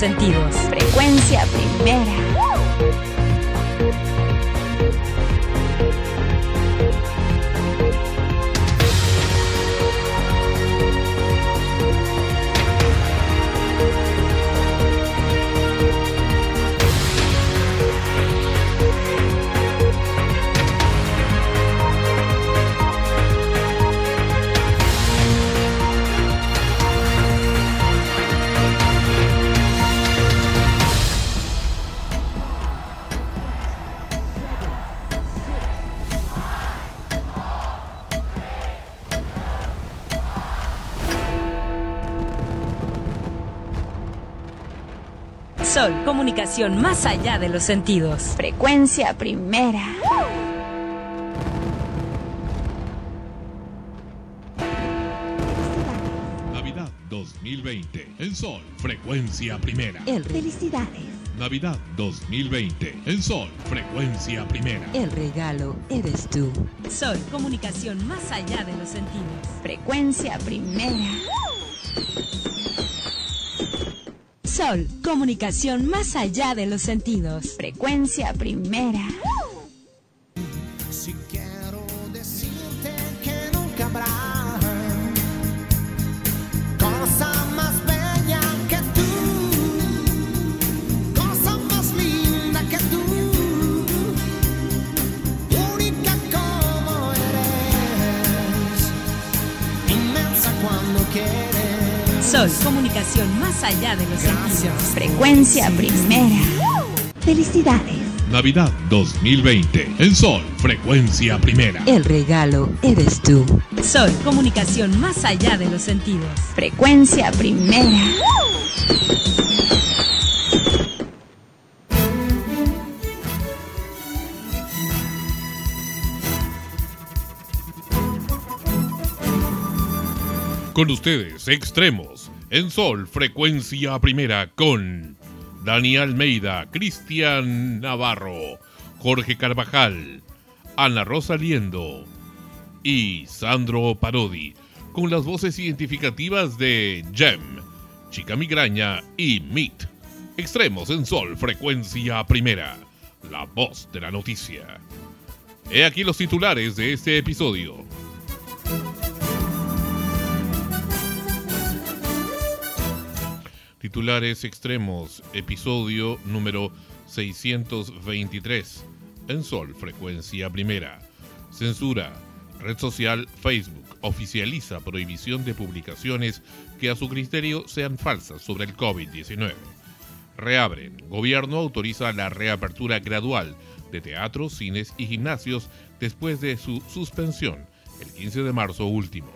sentidos. Frecuencia primera. Sol, comunicación más allá de los sentidos. Frecuencia primera. Navidad 2020. En Sol, frecuencia primera. El Felicidades. Navidad 2020. En Sol, frecuencia primera. El regalo eres tú. Sol, comunicación más allá de los sentidos. Frecuencia primera. Sol, comunicación más allá de los sentidos. Frecuencia primera. Comunicación más allá de los sentidos. Frecuencia primera. Felicidades. Navidad 2020. En Sol, frecuencia primera. El regalo eres tú. Sol, comunicación más allá de los sentidos. Frecuencia primera. Con ustedes, extremos. En Sol, frecuencia primera con Dani Almeida, Cristian Navarro, Jorge Carvajal, Ana Rosa Liendo y Sandro Parodi, con las voces identificativas de Gem, Chica Migraña y Meet. Extremos en Sol, frecuencia primera. La voz de la noticia. He aquí los titulares de este episodio. Titulares extremos, episodio número 623. En Sol, frecuencia primera. Censura. Red social Facebook oficializa prohibición de publicaciones que a su criterio sean falsas sobre el COVID-19. Reabren. Gobierno autoriza la reapertura gradual de teatros, cines y gimnasios después de su suspensión el 15 de marzo último.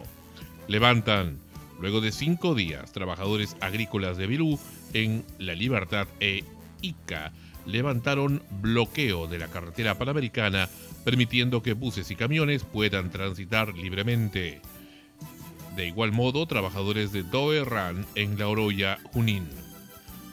Levantan Luego de cinco días, trabajadores agrícolas de Virú en La Libertad e Ica levantaron bloqueo de la carretera panamericana, permitiendo que buses y camiones puedan transitar libremente. De igual modo, trabajadores de Doerran en La Oroya, Junín.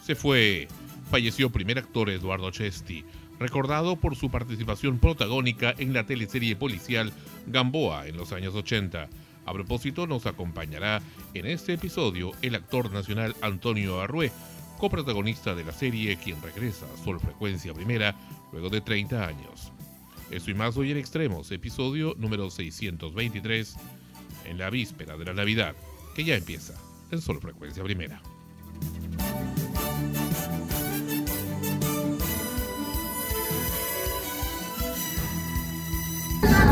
Se fue. Falleció primer actor Eduardo Chesti, recordado por su participación protagónica en la teleserie policial Gamboa en los años 80. A propósito, nos acompañará en este episodio el actor nacional Antonio Arrué, coprotagonista de la serie, quien regresa a Sol Frecuencia Primera luego de 30 años. Eso y más hoy en Extremos, episodio número 623, en la víspera de la Navidad, que ya empieza en Sol Frecuencia Primera.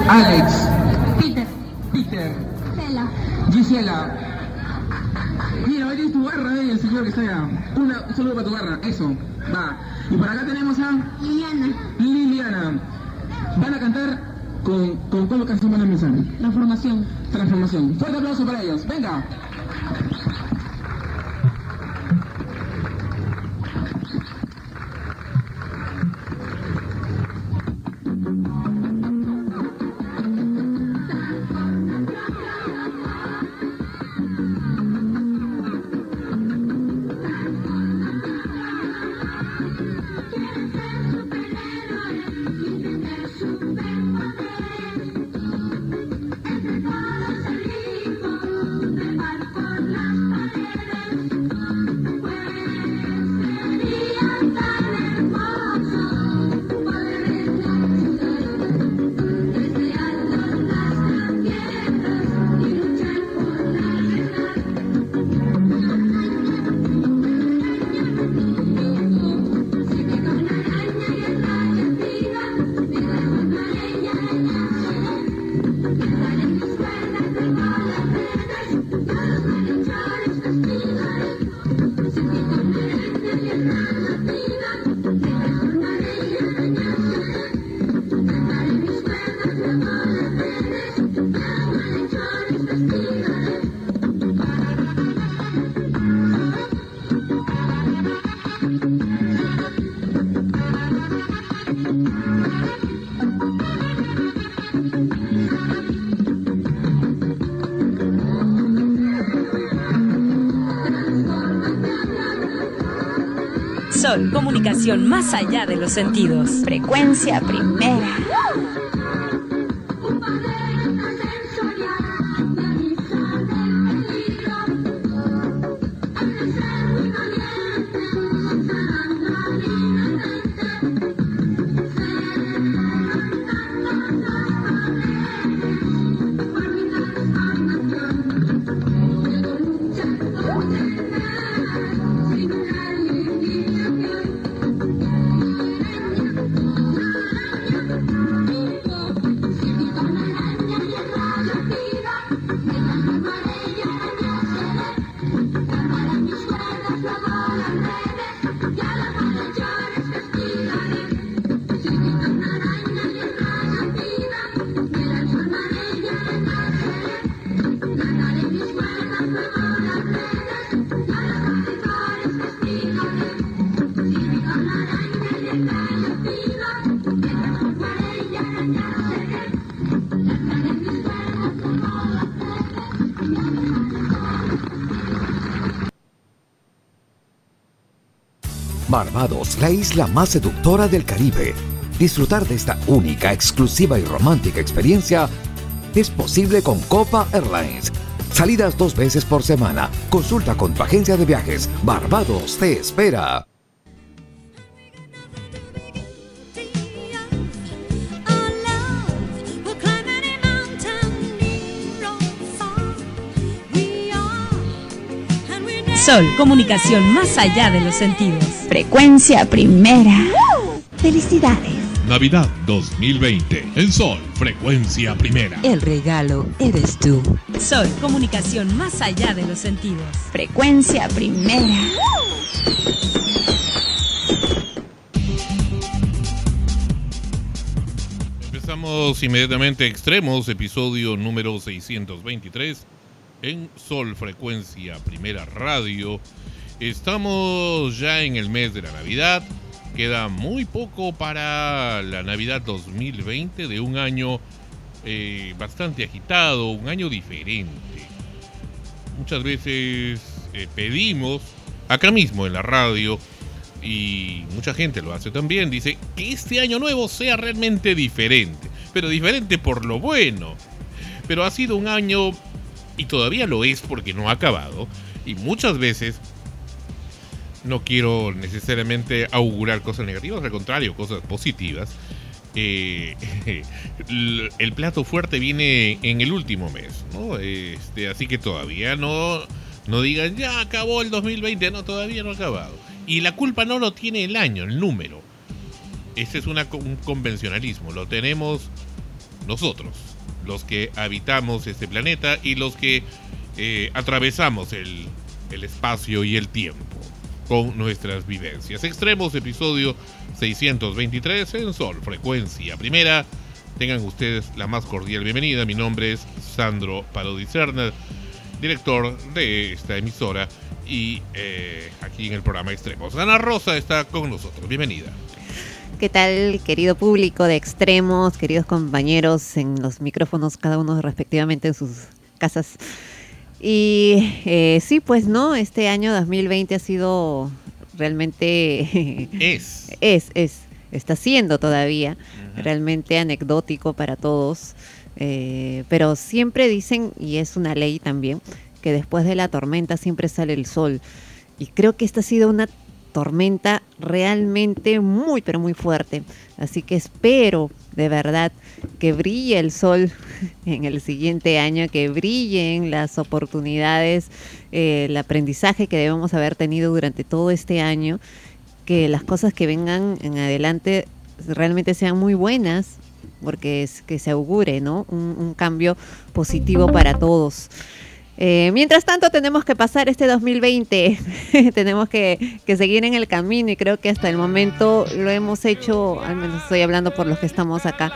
Alex, Peter, Peter, Cela, Gisela. Mira, hoy es tu barra, eh, el señor que está allá. Una- un saludo para tu barra, eso, va. Y por acá tenemos a Liliana, Liliana. Van a cantar con, con cuál canción van a empezar. la formación. Transformación. Fuerte aplauso para ellos, venga. Comunicación más allá de los sentidos. Frecuencia primera. Barbados, la isla más seductora del Caribe. Disfrutar de esta única, exclusiva y romántica experiencia es posible con Copa Airlines. Salidas dos veces por semana. Consulta con tu agencia de viajes. Barbados te espera. Sol, comunicación más allá de los sentidos. Frecuencia primera. Felicidades. Navidad 2020 en Sol, frecuencia primera. El regalo eres tú. Sol, comunicación más allá de los sentidos. Frecuencia primera. Empezamos inmediatamente Extremos, episodio número 623 en Sol Frecuencia Primera Radio. Estamos ya en el mes de la Navidad. Queda muy poco para la Navidad 2020 de un año eh, bastante agitado, un año diferente. Muchas veces eh, pedimos, acá mismo en la radio, y mucha gente lo hace también, dice que este año nuevo sea realmente diferente, pero diferente por lo bueno. Pero ha sido un año y todavía lo es porque no ha acabado. Y muchas veces no quiero necesariamente augurar cosas negativas, al contrario, cosas positivas. Eh, el plato fuerte viene en el último mes, ¿no? Este, así que todavía no, no digan ya acabó el 2020, no, todavía no ha acabado. Y la culpa no lo tiene el año, el número. Este es una, un convencionalismo, lo tenemos nosotros los que habitamos este planeta y los que eh, atravesamos el, el espacio y el tiempo con nuestras vivencias. Extremos, episodio 623 en Sol, frecuencia primera. Tengan ustedes la más cordial bienvenida. Mi nombre es Sandro Parodi Cerner, director de esta emisora y eh, aquí en el programa Extremos. Ana Rosa está con nosotros. Bienvenida. ¿Qué tal, querido público de Extremos, queridos compañeros en los micrófonos, cada uno respectivamente en sus casas? Y eh, sí, pues no, este año 2020 ha sido realmente... Es. es, es, está siendo todavía realmente anecdótico para todos. Eh, pero siempre dicen, y es una ley también, que después de la tormenta siempre sale el sol. Y creo que esta ha sido una tormenta realmente muy, pero muy fuerte. Así que espero de verdad que brille el sol en el siguiente año, que brillen las oportunidades, eh, el aprendizaje que debemos haber tenido durante todo este año, que las cosas que vengan en adelante realmente sean muy buenas, porque es que se augure, ¿no? Un, un cambio positivo para todos. Eh, mientras tanto, tenemos que pasar este 2020, tenemos que, seguir en el camino y creo que hasta el momento lo hemos hecho, al menos estoy hablando por los que estamos acá,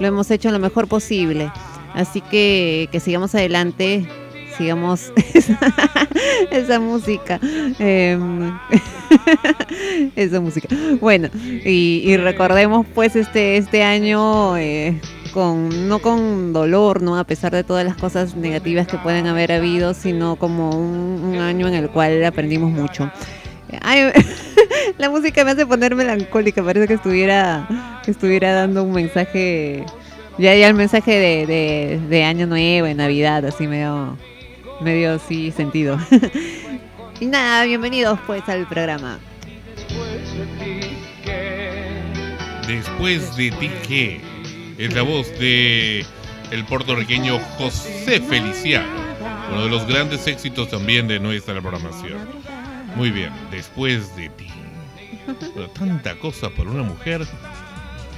lo hemos hecho lo mejor posible. Así que sigamos adelante, sigamos esa, música. Eh, esa música. Bueno, y, y, recordemos pues este, este año... Eh, con, no con dolor, ¿no? A pesar de todas las cosas negativas que pueden haber habido, sino como un, un año en el cual aprendimos mucho. Ay, La música me hace poner melancólica, parece que estuviera, que estuviera dando un mensaje, ya ya el mensaje de, de, de Año Nuevo, de Navidad, así medio, medio así sentido. y nada, bienvenidos pues al programa. Después de ti qué es la voz de el puertorriqueño José Feliciano, uno de los grandes éxitos también de nuestra programación. Muy bien, después de ti. Pero tanta cosa por una mujer,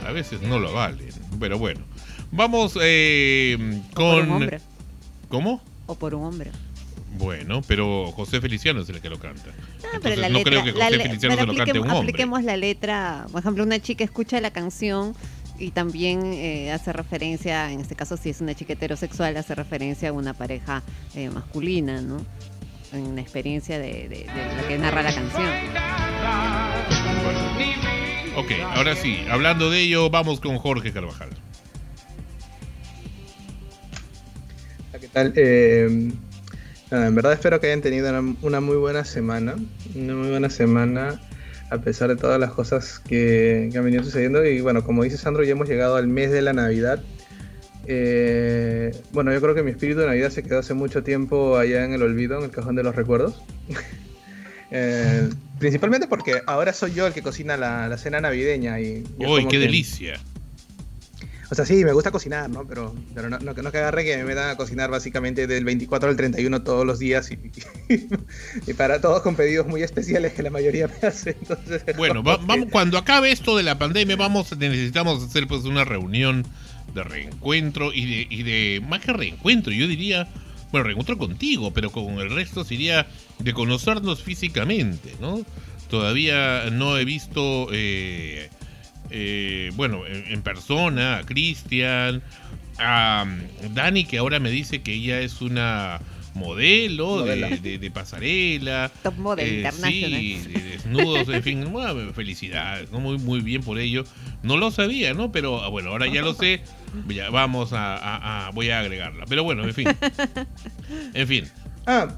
a veces no lo valen. Pero bueno, vamos eh, O por un con... hombre. ¿Cómo? O por un hombre. Bueno, pero José Feliciano es el que lo canta. Entonces pero la no letra, creo que José Feliciano pero se lo cante un hombre. Apliquemos la letra, por ejemplo, una chica escucha la canción y también eh, hace referencia, en este caso si es una chica heterosexual, hace referencia a una pareja eh, masculina, ¿no? En la experiencia de, de- de la que narra la canción. Ok, ahora sí, hablando de ello, vamos con Jorge Carvajal. ¿Qué tal? Eh, nada, en verdad espero que hayan tenido una, una muy buena semana. Una muy buena semana a pesar de todas las cosas que, que han venido sucediendo. Y bueno, como dice Sandro, ya hemos llegado al mes de la Navidad. Eh, bueno, yo creo que mi espíritu de Navidad se quedó hace mucho tiempo allá en el olvido, en el cajón de los recuerdos. Eh, principalmente porque ahora soy yo el que cocina la, la cena navideña. Y ¡Uy, qué que- delicia! O sea, sí, me gusta cocinar, ¿no? Pero, pero no, no, que- no que agarre que me metan a cocinar básicamente del 24 al 31 todos los días y, y para todos con pedidos muy especiales que la mayoría me hace. Entonces, es Bueno, va- vamos, cuando acabe esto de la pandemia, vamos, necesitamos hacer pues una reunión de reencuentro y de, y de más que reencuentro, yo diría, bueno, reencuentro contigo, pero con el resto sería de conocernos físicamente, ¿no? Todavía no he visto, eh, eh, bueno, en, en persona a Cristian, a mm, Dani, que ahora me dice que ella es una modelo de, Modelo. de- de pasarela. Top Model Eh, International. Sí, de desnudos, en fin, bueno, felicidades, ¿no? Muy, muy bien por ello. No lo sabía, ¿no? Pero ah, bueno, ahora ya lo sé. Ya vamos a, a- a- voy a agregarla. Pero bueno, en fin. En fin. Ah,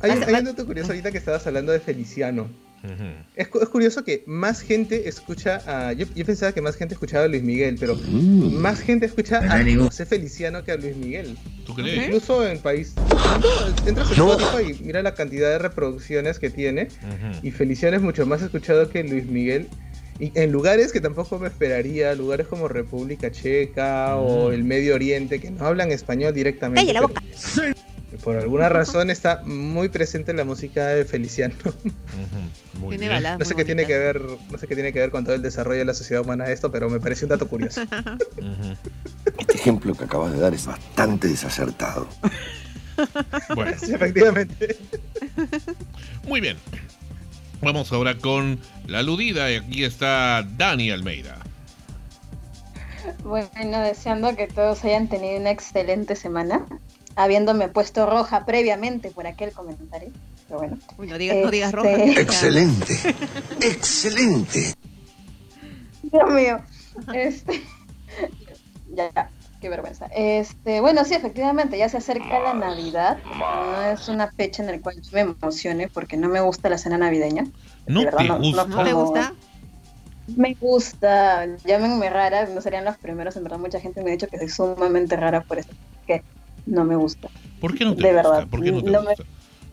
hay, hay un dato curioso ahorita que estabas hablando de Feliciano. Ujú. Es, cu- es curioso que más gente escucha a... Yo, yo pensaba que más gente escuchaba a Luis Miguel, pero más gente escucha a José Feliciano que a Luis Miguel. ¿Tú crees? Incluso en país... No, entras a Spotify y mira la cantidad de reproducciones que tiene. Y Feliciano es mucho más escuchado que Luis Miguel. Y en lugares que tampoco me esperaría, lugares como República Checa o Mm. el Medio Oriente, que no hablan español directamente. ¡Calla la pero boca! Por alguna razón está muy presente la música de Feliciano. Tiene No sé qué tiene que ver, no sé qué tiene que ver con todo el desarrollo de la sociedad humana esto, pero me parece un dato curioso. Este ejemplo que acabas de dar es bastante desacertado. Bueno, Sí, efectivamente. muy bien. Vamos ahora con la aludida. Y aquí está Dani Almeida. Bueno, deseando que todos hayan tenido una excelente semana, habiéndome puesto roja previamente por aquel comentario. Pero bueno, Uy, no digas, no digas Este- roja. que ya- Excelente. Excelente. Dios mío. Este, ya, ya, qué vergüenza. Este, bueno, sí, efectivamente, ya se acerca la Navidad. No es una fecha en la cual yo me emocione porque no me gusta la cena navideña. ¿No De verdad, te no- no gusta? ¿No te como- gusta? Me gusta, llámenme rara, no serían los primeros, en verdad mucha gente me ha dicho que soy sumamente rara por eso, que no me gusta. ¿Por qué no te De gusta? verdad, ¿Por qué no te me- gusta?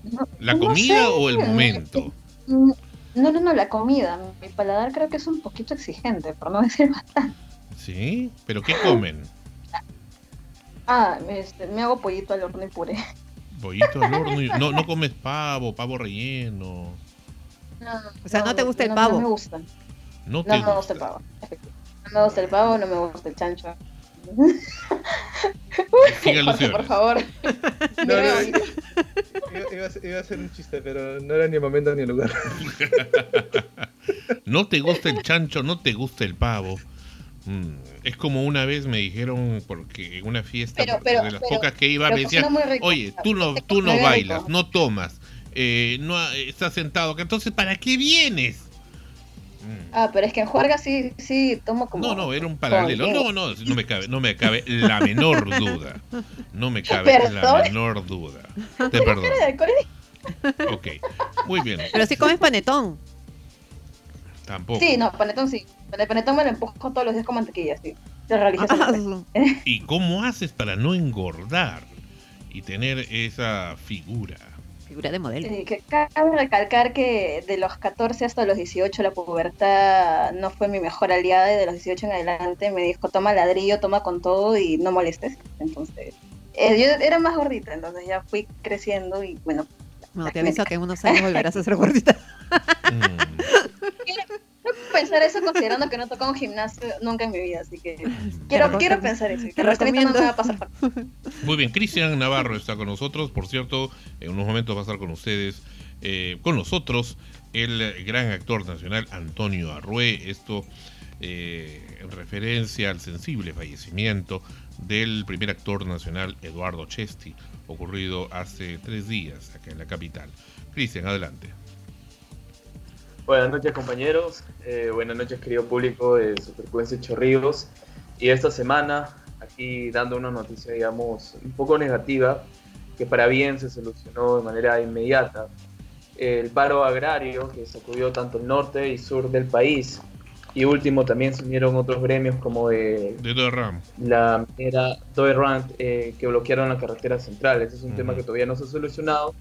No- ¿La no comida sé, o el momento? Mm, No, no, no, la comida. Mi paladar creo que es un poquito exigente, por no decir bastante. ¿Sí? ¿Pero qué comen? Ah, este, me hago pollito al horno y puré. Pollito al horno. y- No, no comes pavo, pavo relleno. No, O sea, ¿no te gusta el pavo? No me gusta. No No te me gusta el pavo. No me gusta el pavo, no me gusta el chancho. Siga Jorge, por favor. No, no, iba, iba a ser- un chiste, pero no era ni el momento ni el lugar. No te gusta el chancho, no te gusta el pavo. Mm, Es como una vez me dijeron, porque en una fiesta Pero- pero- de las pero- pocas que iba, me decían, oye, tú no, tú no bailas, no tomas, eh, no eh, estás sentado entonces ¿para qué vienes? Mm. Ah, pero es que en juerga sí, sí tomo como. No, no, era un paralelo. como- No, no, no me cabe, no me cabe la menor duda. No me cabe la menor duda. Te perdono. Ok, muy bien. Pero sí comes panetón. Tampoco. Sí, no, panetón sí. El panetón me lo empujo todos los días con mantequilla, sí. Ah. ¿Y cómo haces para no engordar y tener esa figura? Figura de modelo. Sí, que cabe recalcar que de los 14 hasta los 18 la pubertad no fue mi mejor aliada y de los 18 en adelante me dijo toma ladrillo, toma con todo y no molestes. Entonces, eh, yo era más gordita, entonces ya fui creciendo y bueno. No, te aviso que en unos años volverás a ser gordita. Quiero pensar eso considerando que no toco un gimnasio nunca en mi vida, así que quiero, quiero pensar eso. te 30 no recomiendo. me va a pasar. Muy bien, Cristian Navarro está con nosotros. Por cierto, en unos momentos va a estar con ustedes, eh, con nosotros, el gran actor nacional Antonio Arrué. Esto eh, en referencia al sensible fallecimiento del primer actor nacional Eduardo Chesti, ocurrido hace tres días acá en la capital. Cristian, adelante. Buenas noches compañeros, Eh, buenas noches querido público de Supercuencia Chorrillos. Y esta semana aquí dando una noticia digamos un poco negativa que para bien se solucionó de manera inmediata. El paro agrario que sacudió tanto el norte y sur del país y último también se unieron otros gremios como de De Doerram. la minera Doerrand eh, que bloquearon la carretera central. Ese es un Ujú. tema que todavía no se ha solucionado,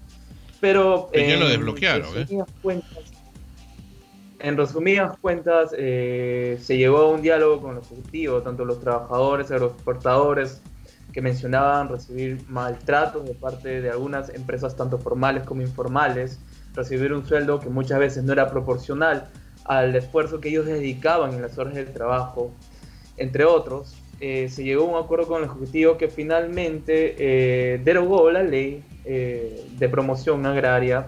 pero... Pero ya lo en desbloquearon, ¿eh? cuentas- en resumidas cuentas, eh, se llegó a un diálogo con los ejecutivos, tanto los trabajadores, agroexportadores, que mencionaban recibir maltratos de parte de algunas empresas, tanto formales como informales, recibir un sueldo que muchas veces no era proporcional al esfuerzo que ellos dedicaban en las horas del trabajo, entre otros. Eh, se llegó a un acuerdo con el Ejecutivo que finalmente eh, derogó la ley de promoción agraria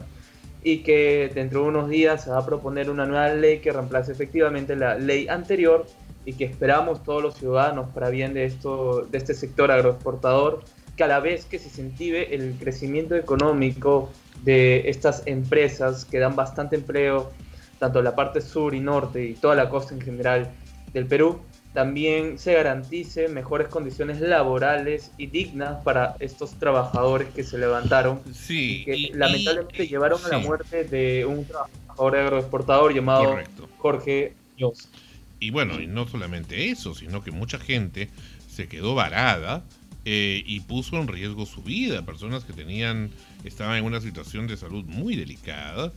y que dentro de unos días se va a proponer una nueva ley que reemplace efectivamente la ley anterior y que esperamos todos los ciudadanos para bien de, esto, de este sector agroexportador, que a la vez que se incentive el crecimiento económico de estas empresas que dan bastante empleo, tanto en la parte sur y norte y toda la costa en general del Perú, también se garantice mejores condiciones laborales y dignas para estos trabajadores que se levantaron Sí, y que y- lamentablemente y- llevaron a la muerte de un trabajador agroexportador llamado Correcto. Jorge Muñoz. Y bueno, y no solamente eso, sino que mucha gente se quedó varada eh, y puso en riesgo su vida. Personas que tenían, estaban en una situación de salud muy delicada,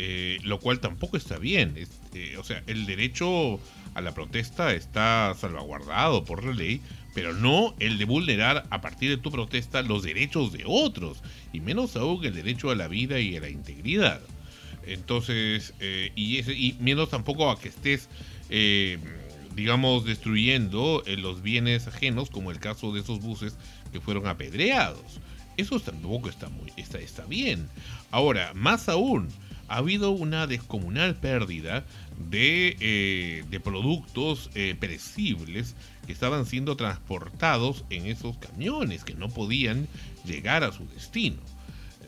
eh, lo cual tampoco está bien. Es, eh, o sea, el derecho a la protesta está salvaguardado por la ley, pero no el de vulnerar a partir de tu protesta los derechos de otros, y menos aún el derecho a la vida y a la integridad. Entonces, eh, y, menos tampoco a que estés, eh, digamos, destruyendo los bienes ajenos, como el caso de esos buses que fueron apedreados. Eso tampoco está, muy, está bien. Ahora, más aún, ha habido una descomunal pérdida de, eh, de productos eh, que estaban siendo transportados en esos camiones, que no podían llegar a su destino.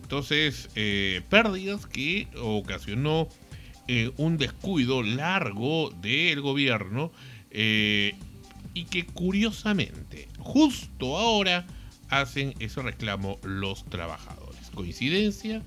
Entonces, eh, pérdidas que ocasionó eh, un descuido largo del gobierno eh, y que curiosamente, justo ahora, hacen ese reclamo los trabajadores. Coincidencia,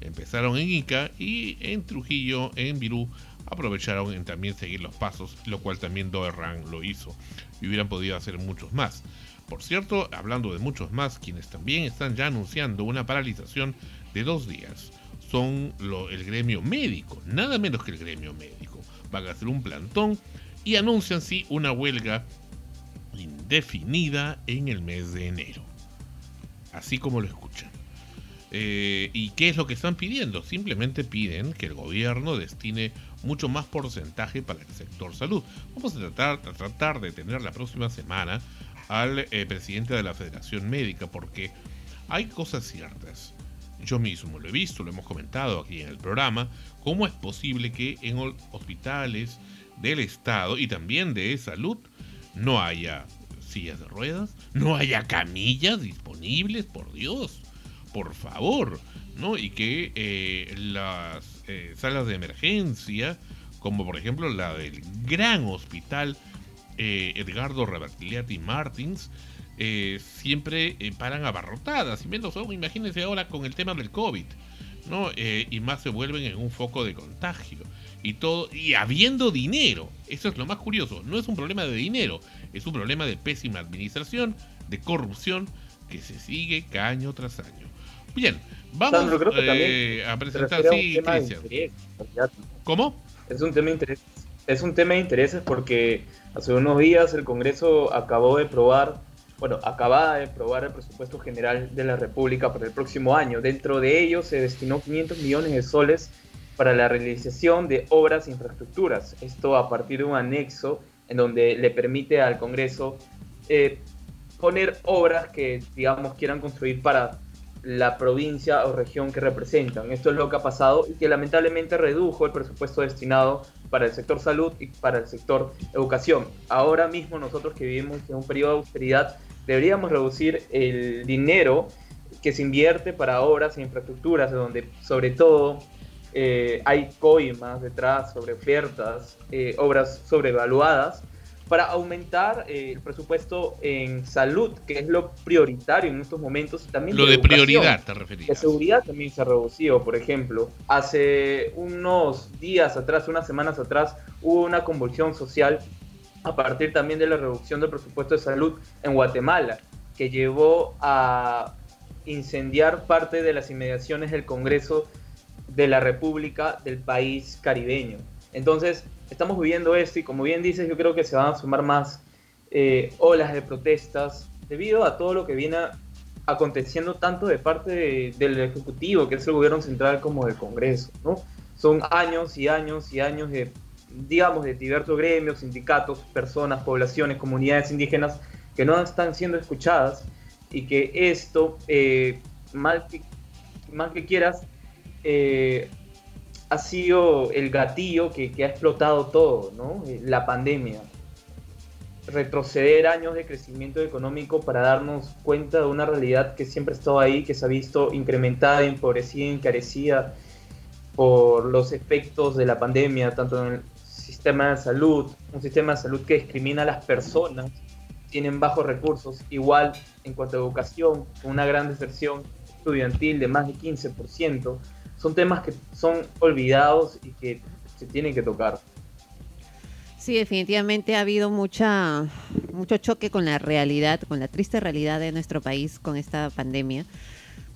empezaron en Ica y en Trujillo, en Virú, aprovecharon en también seguir los pasos, lo cual también Doerran lo hizo y hubieran podido hacer muchos más. Por cierto, hablando de muchos más, quienes también están ya anunciando una paralización de dos días son lo- el gremio médico, nada menos que el gremio médico. Van a hacer un plantón y anuncian sí una huelga indefinida en el mes de enero. Así como lo escuchan. Eh, ¿Y qué es lo que están pidiendo? Simplemente piden que el gobierno destine mucho más porcentaje para el sector salud. Vamos a tratar, a tratar de tener la próxima semana al eh, presidente de la Federación Médica porque hay cosas ciertas. Yo mismo lo he visto, lo hemos comentado aquí en el programa, cómo es posible que en hospitales del Estado y también de salud no haya sillas de ruedas, no haya camillas disponibles, por Dios, por favor, ¿no? Y que eh, las eh, salas de emergencia, como por ejemplo la del gran hospital eh, Edgardo Rebertiliati Martins, eh, siempre paran abarrotadas, y menos aún, imagínense ahora con el tema del COVID, ¿no? Y más se vuelven en un foco de contagio. Y todo, y habiendo dinero, eso es lo más curioso, no es un problema de dinero, es un problema de pésima administración, de corrupción, que se sigue año tras año. Bien, vamos Sandro, eh, a se presentar, a sí, Cristian. interés. ¿Cómo? Es un tema de interés. Es un tema de intereses porque hace unos días el Congreso acabó de aprobar, bueno, acaba de aprobar el presupuesto general de la República para el próximo año. Dentro de ello se destinó 500 millones de soles para la realización de obras e infraestructuras. Esto a partir de un anexo en donde le permite al Congreso eh, poner obras que, digamos, quieran construir para la provincia o región que representan. Esto es lo que ha pasado y que lamentablemente redujo el presupuesto destinado para el sector salud y para el sector educación. Ahora mismo nosotros que vivimos en un periodo de austeridad deberíamos reducir el dinero que se invierte para obras e infraestructuras, donde sobre todo eh, hay coimas detrás sobre ofertas, eh, obras sobrevaluadas, para aumentar eh, el presupuesto en salud, que es lo prioritario en estos momentos. También Lo de educación. prioridad te referías. De seguridad también se ha reducido, por ejemplo. Hace unos días atrás, unas semanas atrás, hubo una convulsión social a partir también de la reducción del presupuesto de salud en Guatemala, que llevó a incendiar parte de las inmediaciones del Congreso de la República del país caribeño. Entonces, estamos viviendo esto y como bien dices, yo creo que se van a sumar más eh, olas de protestas debido a todo lo que viene aconteciendo tanto de parte de- del Ejecutivo, que es el gobierno central, como del Congreso. ¿no? Son años y años y años de, digamos, de diversos gremios, sindicatos, personas, poblaciones, comunidades indígenas que no están siendo escuchadas y que esto, eh, mal, que, mal que quieras, eh, ha sido el gatillo que, que ha explotado todo, ¿no? Eh, La pandemia. Retroceder años de crecimiento económico para darnos cuenta de una realidad que siempre ha estado ahí, que se ha visto incrementada, empobrecida, encarecida por los efectos de la pandemia, tanto en el sistema de salud, un sistema de salud que discrimina a las personas, tienen bajos recursos, igual en cuanto a educación, una gran deserción estudiantil de más de 15%, son temas que son olvidados y que se tienen que tocar. Sí, definitivamente ha habido mucha, mucho choque con la realidad, con la triste realidad de nuestro país con esta pandemia,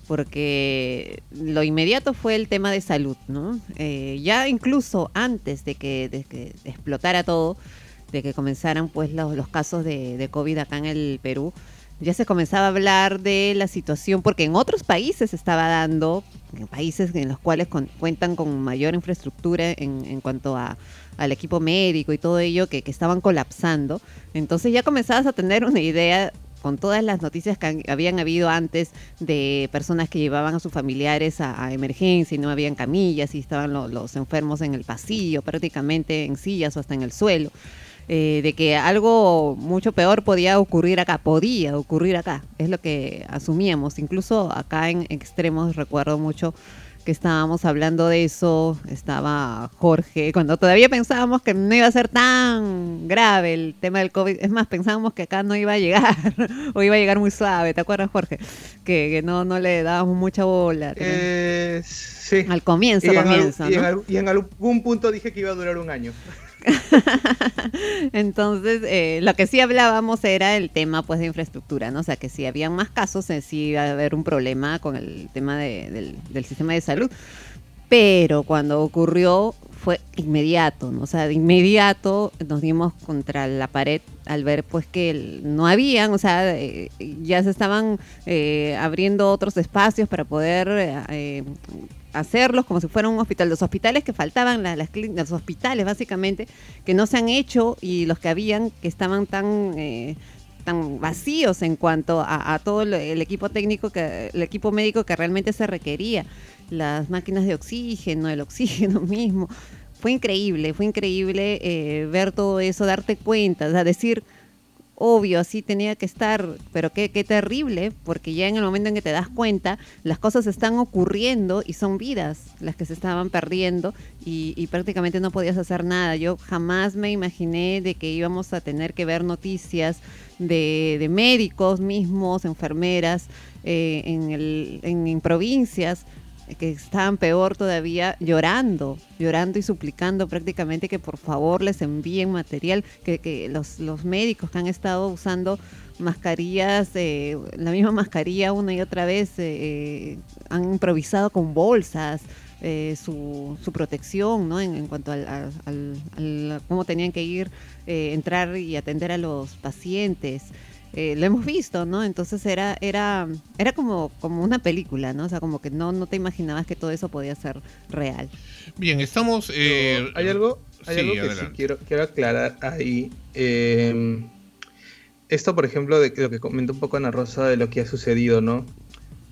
porque lo inmediato fue el tema de salud, ¿no? Eh, ya incluso antes de que, de que explotara todo, de que comenzaran pues los, los casos de, de COVID acá en el Perú, ya se comenzaba a hablar de la situación, porque en otros países se estaba dando, en países en los cuales con- cuentan con mayor infraestructura en, en cuanto a, al equipo médico y todo ello, que, estaban colapsando. Entonces ya comenzabas a tener una idea con todas las noticias que habían habido antes de personas que llevaban a sus familiares a, a emergencia y no habían camillas y estaban lo- los enfermos en el pasillo, prácticamente en sillas o hasta en el suelo eh, de que algo mucho peor podía ocurrir acá, podía ocurrir acá, es lo que asumíamos. Incluso acá en extremos recuerdo mucho que estábamos hablando de eso, estaba Jorge, cuando todavía pensábamos que no iba a ser tan grave el tema del COVID, es más, pensábamos que acá no iba a llegar, o iba a llegar muy suave, ¿te acuerdas Jorge? Que, que no, no le dábamos mucha bola. Eh, sí. Al comienzo, y, en, comienzo, y en y en algún punto dije que iba a durar un año. Entonces, eh, lo que sí hablábamos era el tema pues de infraestructura, ¿no? O sea, que si habían más casos, eh, sí iba a haber un problema con el tema de- del, sistema de salud. Pero cuando ocurrió fue inmediato, ¿no? O sea, de inmediato nos dimos contra la pared al ver pues que no habían, o sea, eh, ya se estaban eh, abriendo otros espacios para poder eh, hacerlos como si fuera un hospital. Los hospitales que faltaban, la- las, clínicas, los hospitales básicamente, que no se han hecho y los que habían que estaban tan... eh, tan vacíos en cuanto a, a todo el equipo técnico que el equipo médico que realmente se requería las máquinas de oxígeno el oxígeno mismo fue increíble fue increíble eh, ver todo eso darte cuenta o sea decir obvio, así tenía que estar, pero qué, terrible, porque ya en el momento en que te das cuenta, las cosas están ocurriendo y son vidas las que se estaban perdiendo y, prácticamente no podías hacer nada. Yo jamás me imaginé de que íbamos a tener que ver noticias de, médicos mismos, enfermeras, eh, en provincias que estaban peor todavía, llorando, llorando y suplicando prácticamente que por favor les envíen material, que, los, médicos que han estado usando mascarillas, eh, la misma mascarilla una y otra vez, eh, han improvisado con bolsas. eh, su, su protección, ¿no? En, cuanto al, cómo tenían que ir, eh, entrar y atender a los pacientes. Eh, lo hemos visto, ¿no? Entonces era, era, era como, como una película, ¿no? O sea, como que no, no te imaginabas que todo eso podía ser real. Bien, estamos. eh, Hay algo, hay sí, algo que sí quiero, quiero aclarar ahí. Eh, esto, por ejemplo, de lo que comentó un poco Ana Rosa de lo que ha sucedido, ¿no?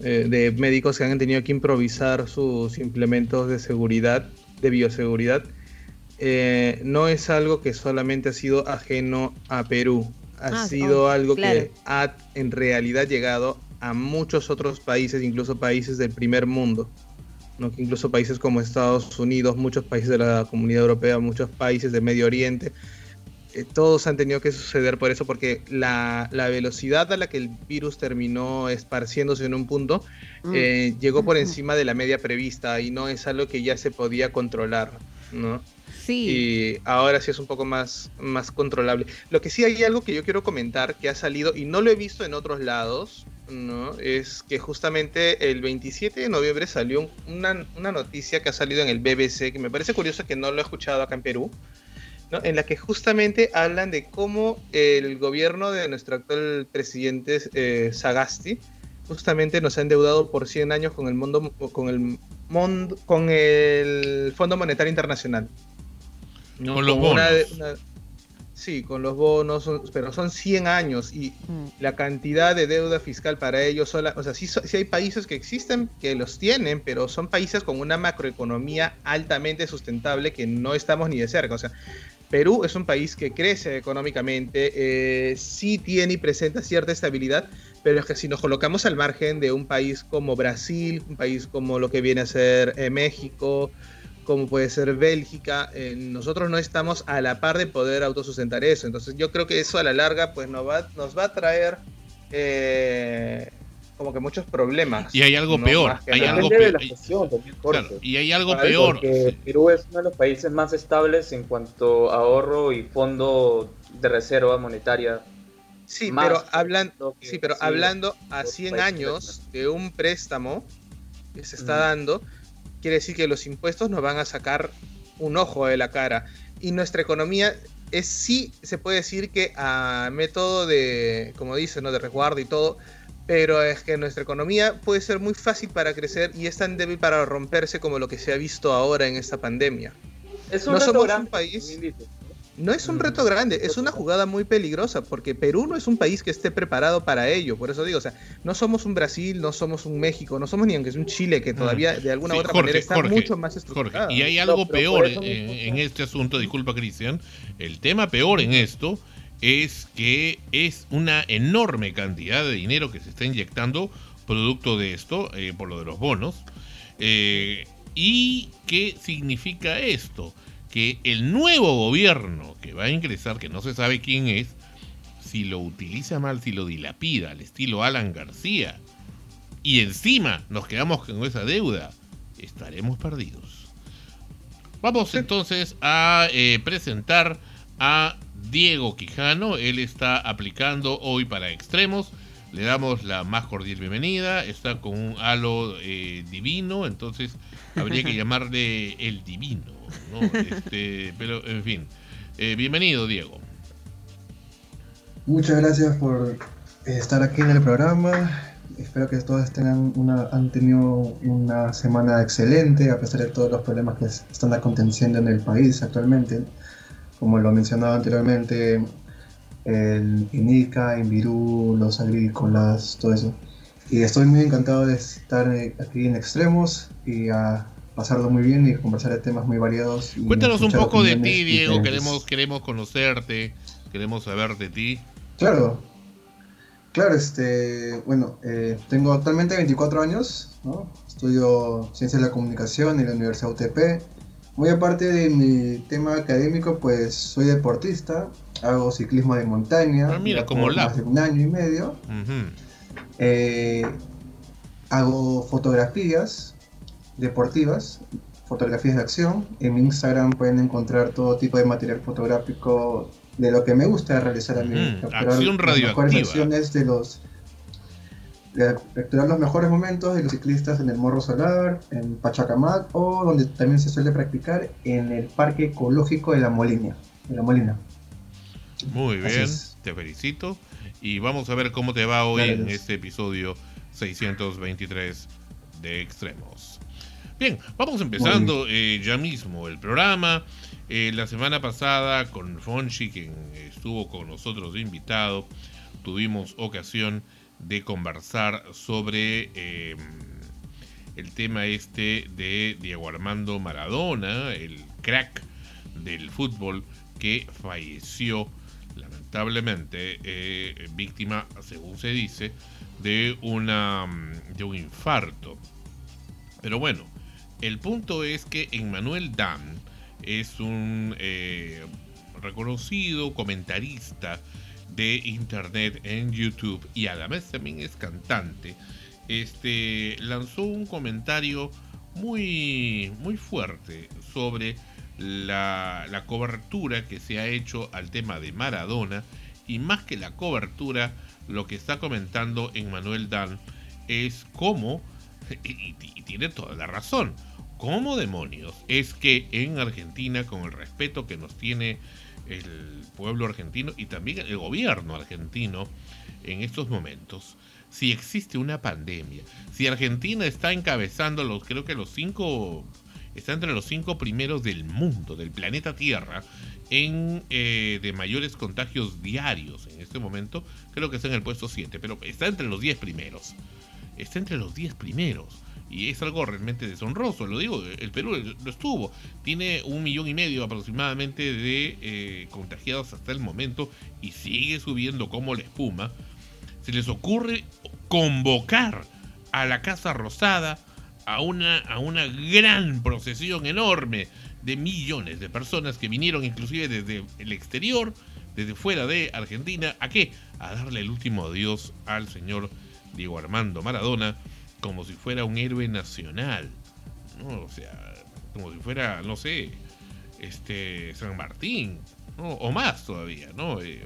Eh, de médicos que han tenido que improvisar sus implementos de seguridad, de bioseguridad, eh, no es algo que solamente ha sido ajeno a Perú. Ha Ah, sido oh, algo claro. que ha en realidad llegado a muchos otros países, incluso países del primer mundo. ¿no? que incluso países como Estados Unidos, muchos países de la Comunidad Europea, muchos países de Medio Oriente, eh, todos han tenido que suceder por eso, porque la, la velocidad a la que el virus terminó esparciéndose en un punto Mm. eh, llegó por encima de la media prevista y no es algo que ya se podía controlar, ¿no? Y ahora sí es un poco más, más controlable. Lo que sí hay algo que yo quiero comentar que ha salido y no lo he visto en otros lados, ¿no? Es que justamente el 27 de noviembre salió un- una, una noticia que ha salido en el BBC, que me parece curioso que no lo he escuchado acá en Perú, ¿no? en la que justamente hablan de cómo el gobierno de nuestro actual presidente eh, Sagasti justamente nos ha endeudado por 100 años con el mundo con el con el Fondo Monetario Internacional. ¿No? Con los una bonos. una- sí, con los bonos, son- pero son 100 años y Mm. la cantidad de deuda fiscal para ellos, sola, o sea, sí, sí hay países que existen, que los tienen, pero son países con una macroeconomía altamente sustentable que no estamos ni de cerca. O sea, Perú es un país que crece económicamente, eh, sí tiene y presenta cierta estabilidad, pero es que si nos colocamos al margen de un país como Brasil, un país como lo que viene a ser eh, México, como puede ser Bélgica, eh, nosotros no estamos a la par de poder autosustentar eso. Entonces yo creo que eso a la larga pues nos va, nos va a traer eh, como que muchos problemas. Y hay algo ¿no? peor, hay algo peor. la gestión. Claro, y hay algo ¿Sabes? peor. Porque Perú es uno de los países más estables en cuanto a ahorro y fondo de reserva monetaria. Sí, Más pero hablan, que sí, pero sí, hablando a los 100 países años de un préstamo que se está dando, quiere decir que los impuestos nos van a sacar un ojo de la cara. Y nuestra economía es sí, se puede decir que a método de, como dicen, ¿no? de resguardo y todo, pero es que nuestra economía puede ser muy fácil para crecer y es tan débil para romperse como lo que se ha visto ahora en esta pandemia. Es un No somos un país-. No es un reto grande, es una jugada muy peligrosa, porque Perú no es un país que esté preparado para ello. Por eso digo, o sea, no somos un Brasil, no somos un México, no somos ni aunque es un Chile que todavía de alguna Sí, u otra Jorge, manera está Jorge, mucho más Jorge, estructurado. y hay algo peor en, en este asunto, disculpa Cristian, el tema peor en esto es que es una enorme cantidad de dinero que se está inyectando producto de esto, eh, por lo de los bonos. Eh, ¿Y qué significa esto? Que el nuevo gobierno que va a ingresar, que no se sabe quién es, si lo utiliza mal, si lo dilapida al estilo Alan García, y encima nos quedamos con esa deuda, estaremos perdidos. Vamos entonces a eh, presentar a Diego Quijano. Él está aplicando hoy para extremos. Le damos la más cordial bienvenida. Está con un halo eh, divino, entonces habría que llamarle el divino. ¿No? Este, pero, en fin. Eh, bienvenido, Diego. Muchas gracias por estar aquí en el programa. Espero que todos tengan una, han tenido una semana excelente a pesar de todos los problemas que están aconteciendo en el país actualmente. Como lo mencionaba anteriormente, el INICA, Invirú, los agrícolas, todo eso. Y estoy muy encantado de estar aquí en Extremos y a pasarlo muy bien y conversar de temas muy variados. y Cuéntanos un poco de ti, Diego. diferentes. Queremos, queremos conocerte, queremos saber de ti. Claro, claro, este, bueno, eh, tengo actualmente 24 años, ¿no? Estudio Ciencias de la Comunicación en la Universidad UTP. Muy aparte de mi tema académico, pues soy deportista, hago ciclismo de montaña. Ah, mira, como más de un año y medio. Eh, hago fotografías, deportivas, fotografías de acción. En mi Instagram pueden encontrar todo tipo de material fotográfico de lo que me gusta realizar a mí. Mm, capturar acción las mejores versiones de los de capturar los mejores momentos de los ciclistas en el Morro Solar, en Pachacamac o donde también se suele practicar en el Parque Ecológico de la Molina. De la Molina. Muy Así bien, es. te felicito. Y vamos a ver cómo te va hoy en este episodio 623 de Extremos. Bien, vamos empezando eh, ya mismo el programa. Eh, la semana pasada con Fonchi, quien estuvo con nosotros de invitado, tuvimos ocasión de conversar sobre eh, el tema este de Diego Armando Maradona, el crack del fútbol que falleció lamentablemente eh, víctima, según se dice, de una de un infarto. Pero bueno, el punto es que Emmanuel Dan es un eh, reconocido comentarista de internet en YouTube y a la vez también es cantante. Este lanzó un comentario muy muy fuerte sobre la, la cobertura que se ha hecho al tema de Maradona y más que la cobertura, lo que está comentando Emmanuel Dan es cómo, y, y tiene toda la razón, cómo demonios es que en Argentina, con el respeto que nos tiene el pueblo argentino y también el gobierno argentino en estos momentos, si existe una pandemia, si Argentina está encabezando los, creo que los cinco está entre los cinco primeros del mundo, del planeta Tierra, en eh, de mayores contagios diarios en este momento. Creo que está en el puesto 7, pero está entre los 10 primeros. Está entre los 10 primeros. Y es algo realmente deshonroso, lo digo, el Perú lo estuvo. Tiene un millón y medio aproximadamente de eh, contagiados hasta el momento y sigue subiendo como la espuma. Se les ocurre convocar a la Casa Rosada a una, a una gran procesión enorme de millones de personas que vinieron inclusive desde el exterior, desde fuera de Argentina, ¿a qué? A darle el último adiós al señor Diego Armando Maradona como si fuera un héroe nacional, ¿no? O sea, como si fuera, no sé, este San Martín, o más todavía, ¿no? Eh,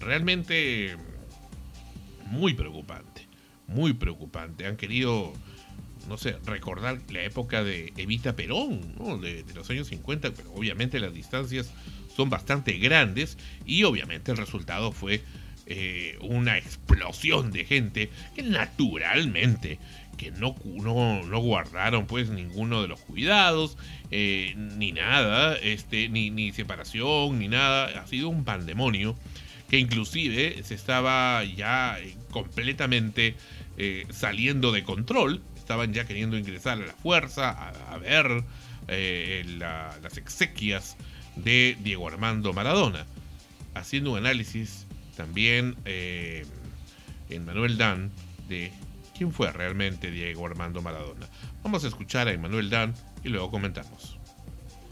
realmente muy preocupante, muy preocupante. Han querido no sé, recordar la época de Evita Perón, ¿no? de, los años 50, pero obviamente las distancias son bastante grandes y obviamente el resultado fue eh, una explosión de gente que naturalmente que no, no, no guardaron pues ninguno de los cuidados, eh, ni nada, este, ni, ni separación, ni nada, ha sido un pandemonio que inclusive se estaba ya completamente eh, saliendo de control, estaban ya queriendo ingresar a la fuerza, a, ver la, las exequias de Diego Armando Maradona. Haciendo un análisis también eh, en Manuel Dan de quién fue realmente Diego Armando Maradona. Vamos a escuchar a Emanuel Dan y luego comentamos.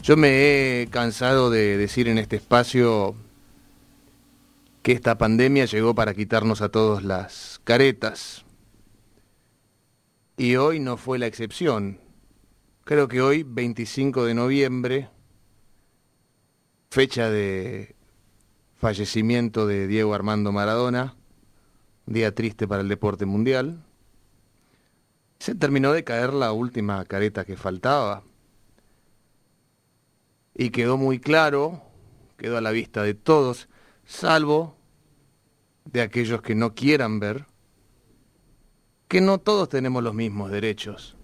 Yo me he cansado de decir en este espacio que esta pandemia llegó para quitarnos a todos las caretas, y hoy no fue la excepción. Creo que hoy, 25 de noviembre, fecha de fallecimiento de Diego Armando Maradona, día triste para el deporte mundial, se terminó de caer la última careta que faltaba. Y quedó muy claro, quedó a la vista de todos, salvo de aquellos que no quieran ver, que no todos tenemos los mismos derechos,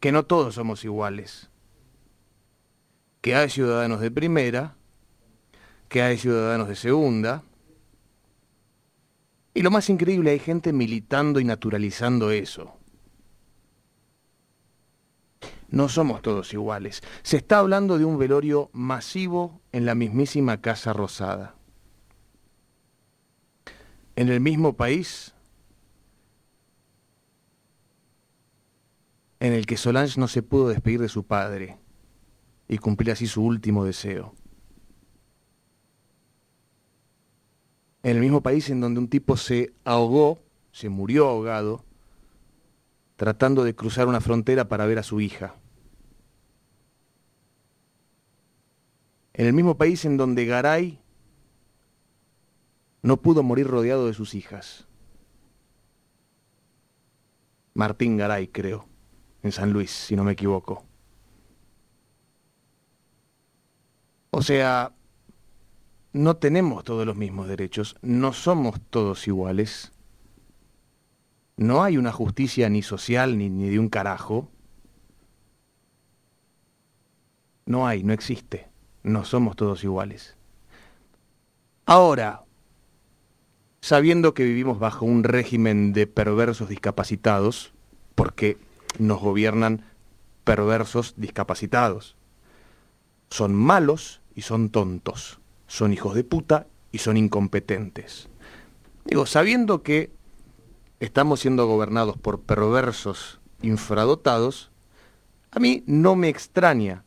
que no todos somos iguales, que hay ciudadanos de primera, que hay ciudadanos de segunda, y lo más increíble, hay gente militando y naturalizando eso. No somos todos iguales. Se está hablando de un velorio masivo en la mismísima Casa Rosada. En el mismo país en el que Solange no se pudo despedir de su padre y cumplir así su último deseo. En el mismo país en donde un tipo se ahogó, se murió ahogado, tratando de cruzar una frontera para ver a su hija. En el mismo país en donde Garay no pudo morir rodeado de sus hijas. Martín Garay, creo, en San Luis, si no me equivoco. O sea, no tenemos todos los mismos derechos, no somos todos iguales. No hay una justicia ni social ni, ni de un carajo. No hay, no existe. No somos todos iguales. Ahora, sabiendo que vivimos bajo un régimen de perversos discapacitados, porque nos gobiernan perversos discapacitados. Son malos y son tontos. Son hijos de puta y son incompetentes. Digo, sabiendo que estamos siendo gobernados por perversos infradotados, a mí no me extraña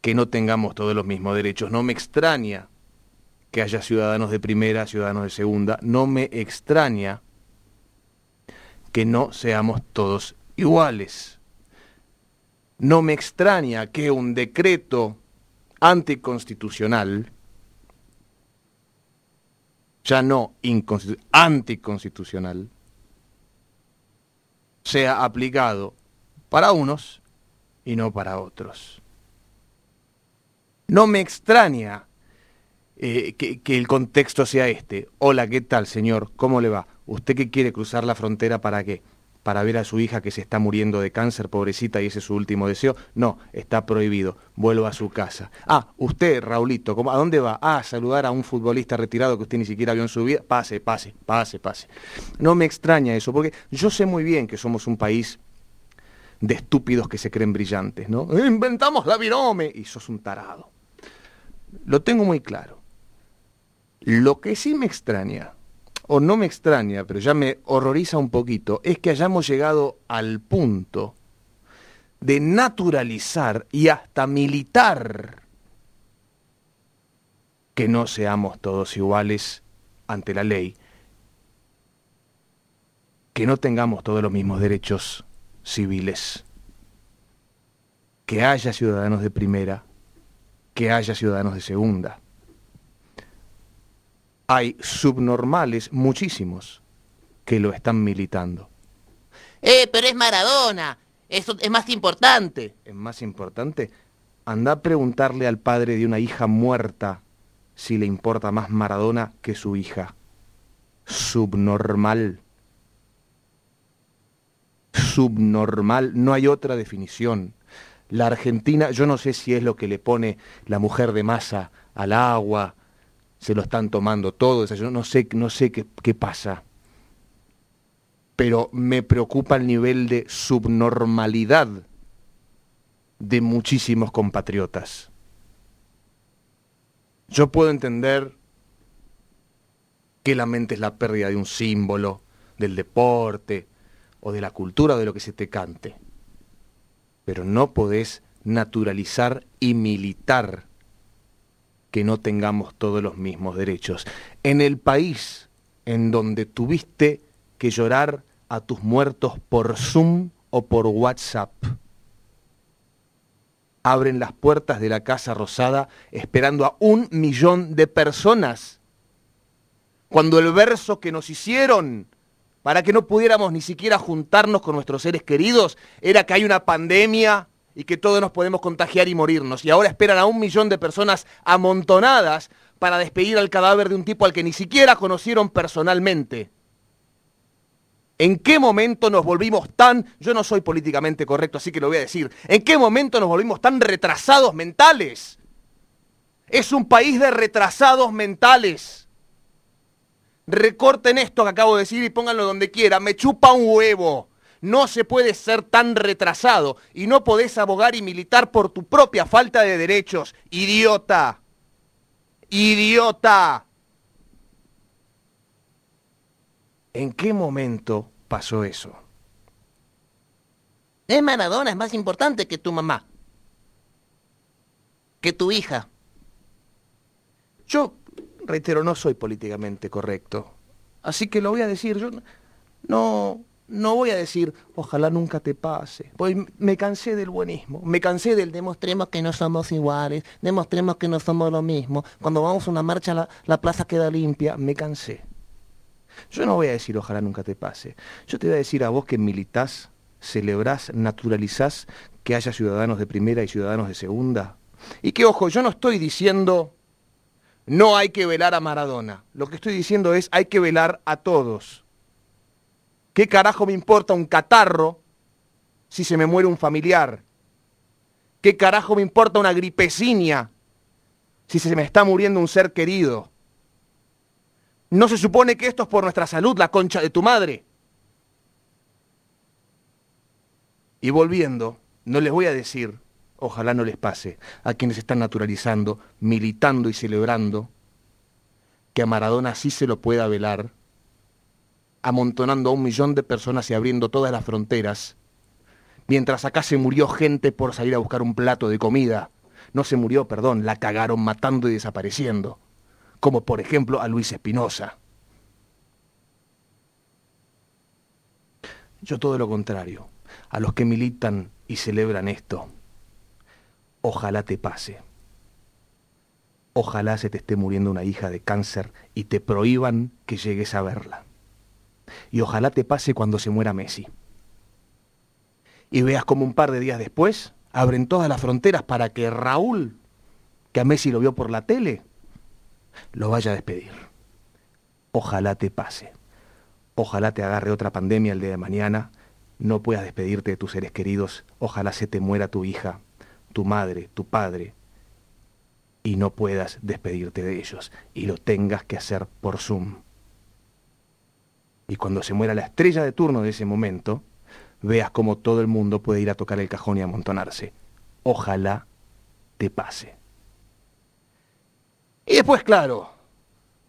que no tengamos todos los mismos derechos, no me extraña que haya ciudadanos de primera, ciudadanos de segunda, no me extraña que no seamos todos iguales. No me extraña que un decreto anticonstitucional, ya no anticonstitucional, sea aplicado para unos y no para otros. No me extraña eh, que, que, el contexto sea este. Hola, ¿qué tal, señor? ¿Cómo le va? ¿Usted que quiere cruzar la frontera para qué? Para ver a su hija que se está muriendo de cáncer, pobrecita, y ese es su último deseo. No, está prohibido. Vuelva a su casa. Ah, usted, Raulito, ¿a dónde va? Ah, saludar a un futbolista retirado que usted ni siquiera vio en su vida. Pase, pase, pase, pase. No me extraña eso, porque yo sé muy bien que somos un país de estúpidos que se creen brillantes, ¿no? Inventamos la virome y sos un tarado. Lo tengo muy claro. Lo que sí me extraña o no me extraña, pero ya me horroriza un poquito, es que hayamos llegado al punto de naturalizar y hasta militar que no seamos todos iguales ante la ley, que no tengamos todos los mismos derechos civiles, que haya ciudadanos de primera, que haya ciudadanos de segunda hay subnormales, muchísimos, que lo están militando. Eh, pero es Maradona. Eso es más importante. ¿Es más importante? Anda a preguntarle al padre de una hija muerta si le importa más Maradona que su hija. Subnormal. Subnormal. No hay otra definición. La Argentina, yo no sé si es lo que le pone la mujer de masa al agua, se lo están tomando todo, yo no sé, no sé qué, qué pasa. Pero me preocupa el nivel de subnormalidad de muchísimos compatriotas. Yo puedo entender que la mente es la pérdida de un símbolo, del deporte, o de la cultura, de lo que se te cante. Pero no podés naturalizar y militar que no tengamos todos los mismos derechos. En el país en donde tuviste que llorar a tus muertos por Zoom o por WhatsApp, abren las puertas de la Casa Rosada esperando a un millón de personas. Cuando el verso que nos hicieron para que no pudiéramos ni siquiera juntarnos con nuestros seres queridos era que hay una pandemia y que todos nos podemos contagiar y morirnos. Y ahora esperan a un millón de personas amontonadas para despedir al cadáver de un tipo al que ni siquiera conocieron personalmente. ¿En qué momento nos volvimos tan, yo no soy políticamente correcto, así que lo voy a decir, ¿en qué momento nos volvimos tan retrasados mentales? Es un país de retrasados mentales. Recorten esto que acabo de decir y pónganlo donde quiera, me chupa un huevo. No se puede ser tan retrasado y no podés abogar y militar por tu propia falta de derechos. Idiota. Idiota. ¿En qué momento pasó eso? Es Maradona, es más importante que tu mamá. Que tu hija. Yo, reitero, no soy políticamente correcto. Así que lo voy a decir. Yo no, no voy a decir, ojalá nunca te pase. Pues me cansé del buenismo, me cansé del demostremos que no somos iguales, demostremos que no somos lo mismo. Cuando vamos a una marcha la, la plaza queda limpia, me cansé. Yo no voy a decir ojalá nunca te pase. Yo te voy a decir a vos que militás, celebrás, naturalizás que haya ciudadanos de primera y ciudadanos de segunda. Y que, ojo, yo no estoy diciendo no hay que velar a Maradona. Lo que estoy diciendo es hay que velar a todos. ¿Qué carajo me importa un catarro si se me muere un familiar? ¿Qué carajo me importa una gripecinia si se me está muriendo un ser querido? ¿No se supone que esto es por nuestra salud, la concha de tu madre? Y volviendo, no les voy a decir, ojalá no les pase, a quienes están naturalizando, militando y celebrando, que a Maradona sí se lo pueda velar amontonando a un millón de personas y abriendo todas las fronteras, mientras acá se murió gente por salir a buscar un plato de comida. No se murió, perdón, la cagaron matando y desapareciendo, como por ejemplo a Luis Espinosa. Yo todo lo contrario, a los que militan y celebran esto, ojalá te pase. Ojalá se te esté muriendo una hija de cáncer y te prohíban que llegues a verla. Y ojalá te pase cuando se muera Messi. Y veas como un par de días después abren todas las fronteras para que Raúl, que a Messi lo vio por la tele, lo vaya a despedir. Ojalá te pase. Ojalá te agarre otra pandemia el día de mañana. No puedas despedirte de tus seres queridos. Ojalá se te muera tu hija, tu madre, tu padre. Y no puedas despedirte de ellos. Y lo tengas que hacer por Zoom y cuando se muera la estrella de turno de ese momento, veas cómo todo el mundo puede ir a tocar el cajón y amontonarse. Ojalá te pase. Y después, claro,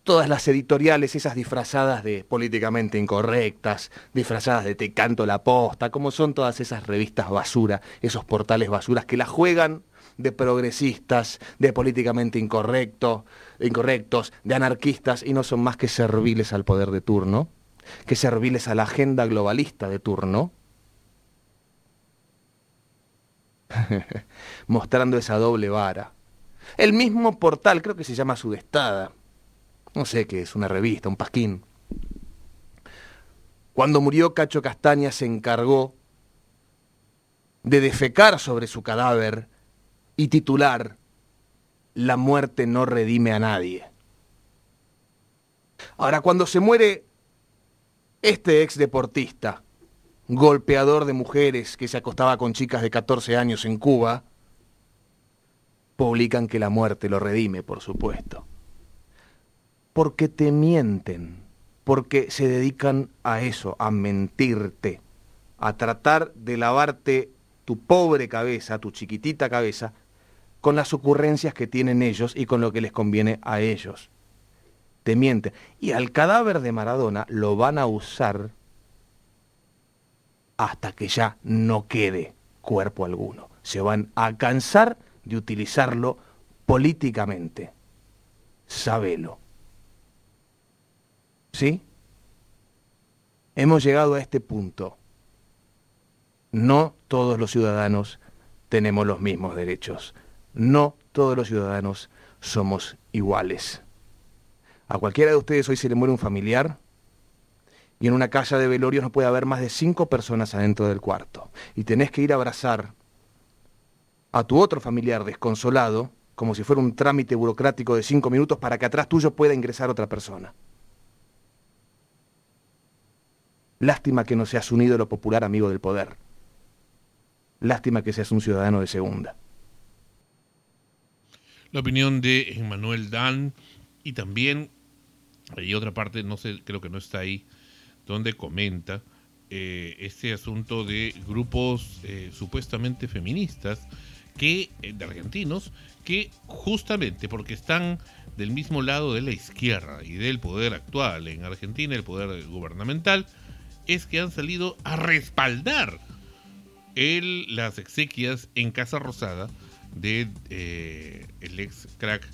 todas las editoriales, esas disfrazadas de políticamente incorrectas, disfrazadas de te canto la posta, como son todas esas revistas basura, esos portales basuras que la juegan de progresistas, de políticamente incorrectos, incorrectos, de anarquistas y no son más que serviles al poder de turno que serviles a la agenda globalista de turno, mostrando esa doble vara. El mismo portal, creo que se llama Sudestada, no sé qué es, una revista, un pasquín. Cuando murió Cacho Castaña se encargó de defecar sobre su cadáver y titular La muerte no redime a nadie. Ahora, cuando se muere este ex deportista, golpeador de mujeres que se acostaba con chicas de 14 años en Cuba, publican que la muerte lo redime, por supuesto. Porque te mienten, porque se dedican a eso, a mentirte, a tratar de lavarte tu pobre cabeza, tu chiquitita cabeza, con las ocurrencias que tienen ellos y con lo que les conviene a ellos te. Y al cadáver de Maradona lo van a usar hasta que ya no quede cuerpo alguno. Se van a cansar de utilizarlo políticamente. Sabelo. ¿Sí? Hemos llegado a este punto. No todos los ciudadanos tenemos los mismos derechos. No todos los ciudadanos somos iguales. A cualquiera de ustedes hoy se le muere un familiar y en una casa de velorios no puede haber más de cinco personas adentro del cuarto. Y tenés que ir a abrazar a tu otro familiar desconsolado como si fuera un trámite burocrático de cinco minutos para que atrás tuyo pueda ingresar otra persona. Lástima que no seas un ídolo popular amigo del poder. Lástima que seas un ciudadano de segunda. La opinión de Emmanuel Dan y también hay otra parte, no sé, creo que no está ahí, donde comenta eh, este asunto de grupos eh, supuestamente feministas que eh, de argentinos que justamente porque están del mismo lado de la izquierda y del poder actual en Argentina, el poder gubernamental, es que han salido a respaldar las exequias en Casa Rosada de el ex crack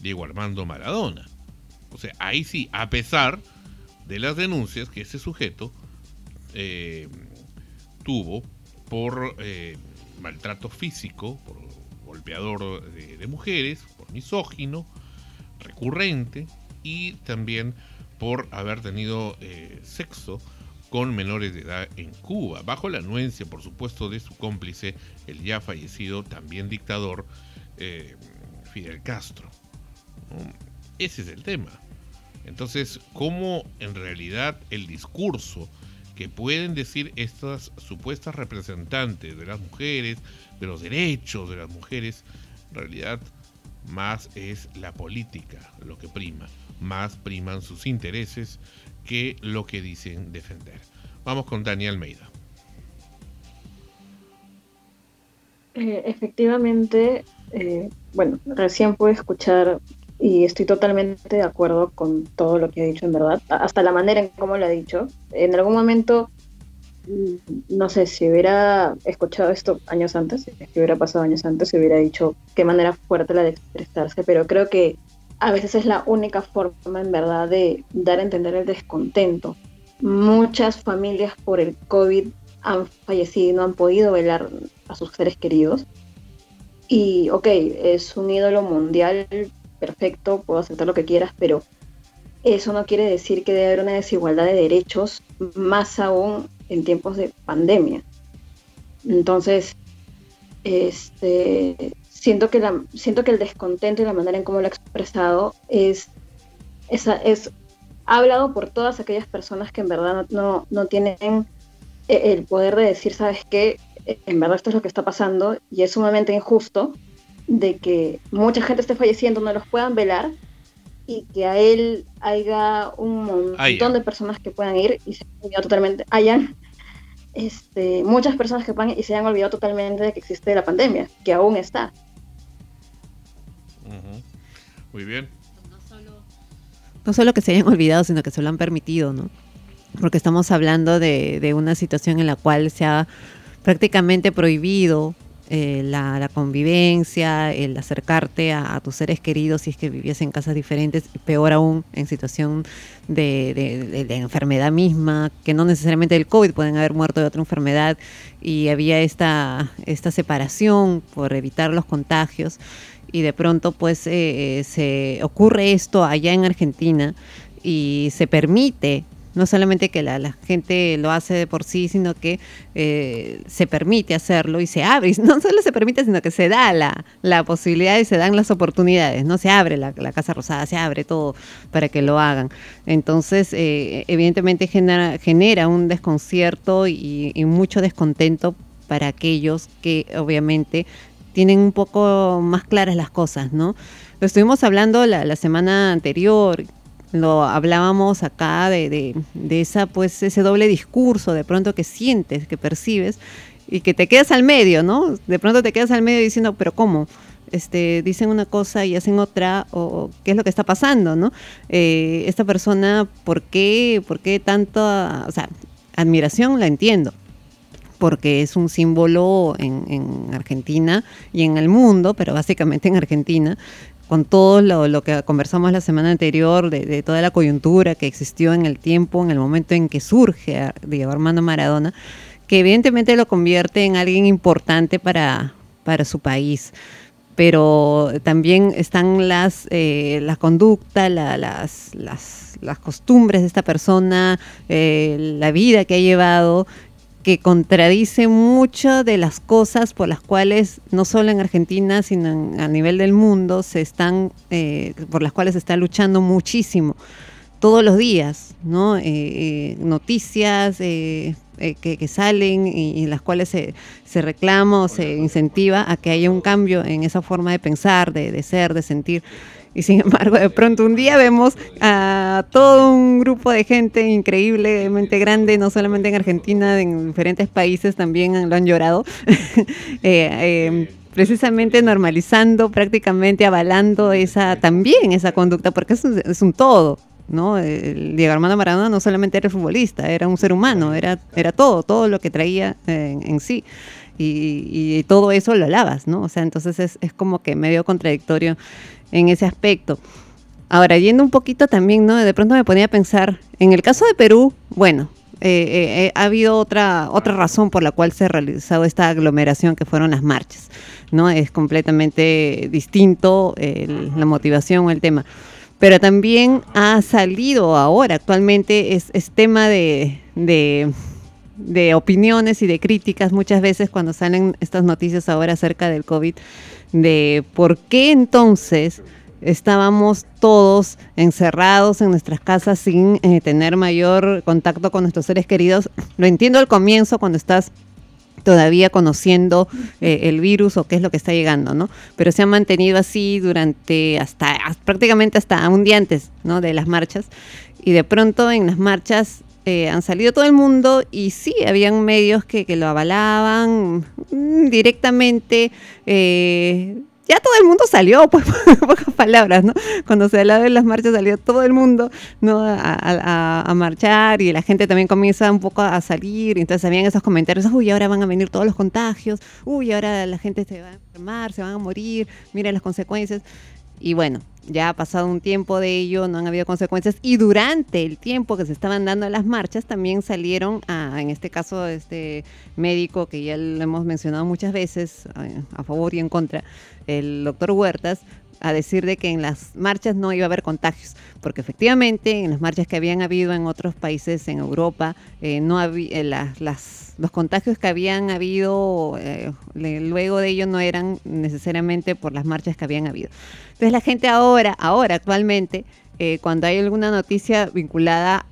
Diego Armando Maradona. O sea, ahí sí, a pesar de las denuncias que ese sujeto eh, tuvo por eh, maltrato físico, por golpeador de, mujeres, por misógino, recurrente y también por haber tenido eh, sexo con menores de edad en Cuba, bajo la anuencia, por supuesto, de su cómplice, el ya fallecido, también dictador, eh, Fidel Castro. Ese es el tema. Entonces, ¿cómo en realidad el discurso que pueden decir estas supuestas representantes de las mujeres, de los derechos de las mujeres, en realidad más es la política lo que prima, más priman sus intereses que lo que dicen defender. Vamos con Dani Almeida. Eh, efectivamente, eh, bueno, recién pude escuchar y estoy totalmente de acuerdo con todo lo que ha dicho, en verdad, hasta la manera en cómo lo ha dicho. En algún momento, mm, no sé, si hubiera escuchado esto años antes, si hubiera pasado años antes, se hubiera dicho qué manera fuerte la de expresarse, pero creo que a veces es la única forma, en verdad, de dar a entender el descontento. Muchas familias por el COVID han fallecido y no han podido velar a sus seres queridos. Y, ok, es un ídolo mundial, perfecto, puedo aceptar lo que quieras, pero eso no quiere decir que debe haber una desigualdad de derechos, más aún en tiempos de pandemia. Entonces, este, siento que, la, siento que el descontento y la manera en cómo lo ha expresado es, es ha hablado por todas aquellas personas que en verdad no, no tienen el poder de decir, ¿sabes qué? En verdad esto es lo que está pasando y es sumamente injusto de que mucha gente esté falleciendo, no los puedan velar y que a él haya un montón de personas que puedan ir y se hayan olvidado totalmente, hayan este, muchas personas que puedan y se hayan olvidado totalmente de que existe la pandemia, que aún está. Muy bien. No solo que se hayan olvidado, sino que se lo han permitido, ¿no? Porque estamos hablando de, de una situación en la cual se ha prácticamente prohibido eh, la, convivencia, el acercarte a, tus seres queridos si es que vivías en casas diferentes, peor aún en situación de enfermedad misma, que no necesariamente del COVID, pueden haber muerto de otra enfermedad, y había esta, esta separación por evitar los contagios, y de pronto pues eh, eh, se ocurre esto allá en Argentina y se permite no solamente que la, la gente lo hace de por sí, sino que eh, se permite hacerlo y se abre. No solo se permite, sino que se da la, la posibilidad y se dan las oportunidades. No se abre la, la Casa Rosada, se abre todo para que lo hagan. Entonces, eh, evidentemente genera, genera un desconcierto y, mucho descontento para aquellos que obviamente tienen un poco más claras las cosas, ¿no? Lo estuvimos hablando la, la semana anterior, lo hablábamos acá de, de, esa, pues, ese doble discurso de pronto que sientes, que percibes, y que te quedas al medio, ¿no? De pronto te quedas al medio diciendo, pero ¿cómo? Este, dicen una cosa y hacen otra, o, qué es lo que está pasando, ¿no? Eh, esta persona, ¿por qué, por qué tanto, o sea, admiración la entiendo, porque es un símbolo en, en Argentina y en el mundo, pero básicamente en Argentina, con todo lo, que conversamos la semana anterior, de, toda la coyuntura que existió en el tiempo, en el momento en que surge Diego Armando Maradona, que evidentemente lo convierte en alguien importante para, para su país. Pero también están las, eh, conducta, la- las, las, las costumbres de esta persona, eh, la vida que ha llevado, que contradice mucho de las cosas por las cuales no solo en Argentina, sino en- a nivel del mundo se están, eh, por las cuales se está luchando muchísimo todos los días, ¿no? Eh, eh, noticias eh, eh, que, que salen y, y en las cuales se, se reclama o se incentiva a que haya un cambio en esa forma de pensar, de, de ser, de sentir. Y sin embargo, de pronto un día vemos a todo un grupo de gente increíblemente grande, no solamente en Argentina, en diferentes países también lo han llorado, eh, eh, precisamente normalizando, prácticamente avalando esa también esa conducta, porque es un, es un todo. ¿no? El Diego Armando Maradona no solamente era futbolista, era un ser humano, era, era todo, todo lo que traía en, en sí. Y, y todo eso lo alabas, ¿no? O sea, entonces es, es como que medio contradictorio en ese aspecto. Ahora, yendo un poquito también, ¿no? De pronto me ponía a pensar, en el caso de Perú, bueno, eh, eh, eh, ha habido otra, otra razón por la cual se ha realizado esta aglomeración que fueron las marchas. ¿no? Es completamente distinto el- la motivación o el tema. Pero también ha salido ahora, actualmente es, es tema de, de, de opiniones y de críticas muchas veces cuando salen estas noticias ahora acerca del COVID, de por qué entonces estábamos todos encerrados en nuestras casas sin eh, tener mayor contacto con nuestros seres queridos. Lo entiendo al comienzo cuando estás todavía conociendo eh, el virus o qué es lo que está llegando, ¿no? Pero se ha mantenido así durante hasta prácticamente hasta un día antes, ¿no? De las marchas y de pronto en las marchas eh, han salido todo el mundo y sí, habían medios que, que lo avalaban directamente. eh, ya todo el mundo salió, pues, pocas palabras, ¿no? Cuando se hablaba de las marchas salió todo el mundo, ¿no? A, marchar y la gente también comienza un poco a salir. Entonces habían esos comentarios, uy, ahora van a venir todos los contagios, uy, ahora la gente se va a enfermar, se van a morir, miren las consecuencias. Y bueno, ya ha pasado un tiempo de ello, no han habido consecuencias. Y durante el tiempo que se estaban dando las marchas, también salieron, a, en este caso, este médico que ya lo hemos mencionado muchas veces, eh, a favor y en contra, el doctor Huertas, a decir de que en las marchas no iba a haber contagios, porque efectivamente en las marchas que habían habido en otros países en Europa, eh, no había las, las- los contagios que habían habido eh, luego de ello no eran necesariamente por las marchas que habían habido. Entonces la gente ahora, ahora actualmente, eh, cuando hay alguna noticia vinculada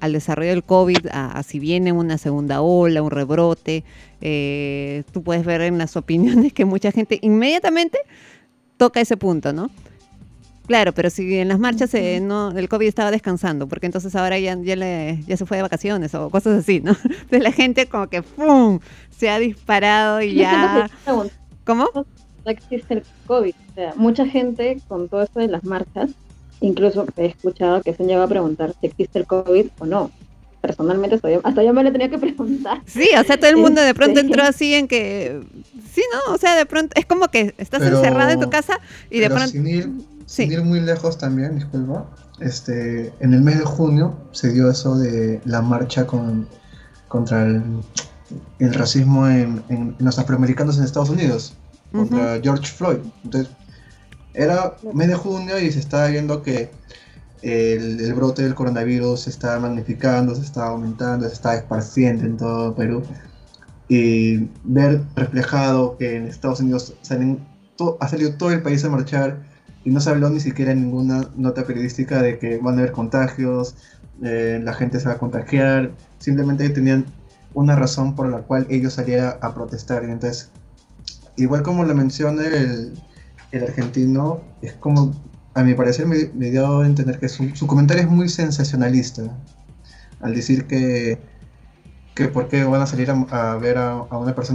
al desarrollo del COVID, a, a si viene una segunda ola, un rebrote, eh, tú puedes ver en las opiniones que mucha gente inmediatamente toca ese punto, ¿no? Claro, pero si en las marchas eh, no, el COVID estaba descansando, porque entonces ahora ya, ya, le- ya se fue de vacaciones o cosas así, ¿no? Entonces la gente como que ¡pum! se ha disparado y ya... ¿Cómo? No existe el COVID. O sea, mucha gente con todo esto de las marchas, incluso he escuchado que se han llegado a preguntar si existe el COVID o no. Personalmente, hasta yo, hasta yo me lo tenía que preguntar. Sí, o sea, todo el mundo de pronto Este, entró así en que... Sí, ¿no? O sea, de pronto es como que estás Pero- encerrado en tu casa y de pronto... Sin ir, sin ir muy lejos también, disculpa. Este, en el mes de junio se dio eso de la marcha con, contra el, el racismo en, en- en los afroamericanos en Estados Unidos, contra George Floyd. Entonces, era mes de junio y se estaba viendo que el, el brote del coronavirus se estaba magnificando, se estaba aumentando, se estaba esparciendo en todo Perú. Y ver reflejado que en Estados Unidos salen to- ha salido todo el país a marchar y no se habló ni siquiera ninguna nota periodística de que van a haber contagios, eh, la gente se va a contagiar, simplemente tenían una razón por la cual ellos salieran a protestar. Y entonces, igual como lo menciona el, el argentino, es como, a mi parecer, me, dio a entender que su, su comentario es muy sensacionalista, al decir que, que por qué van a salir a, a ver a, a una persona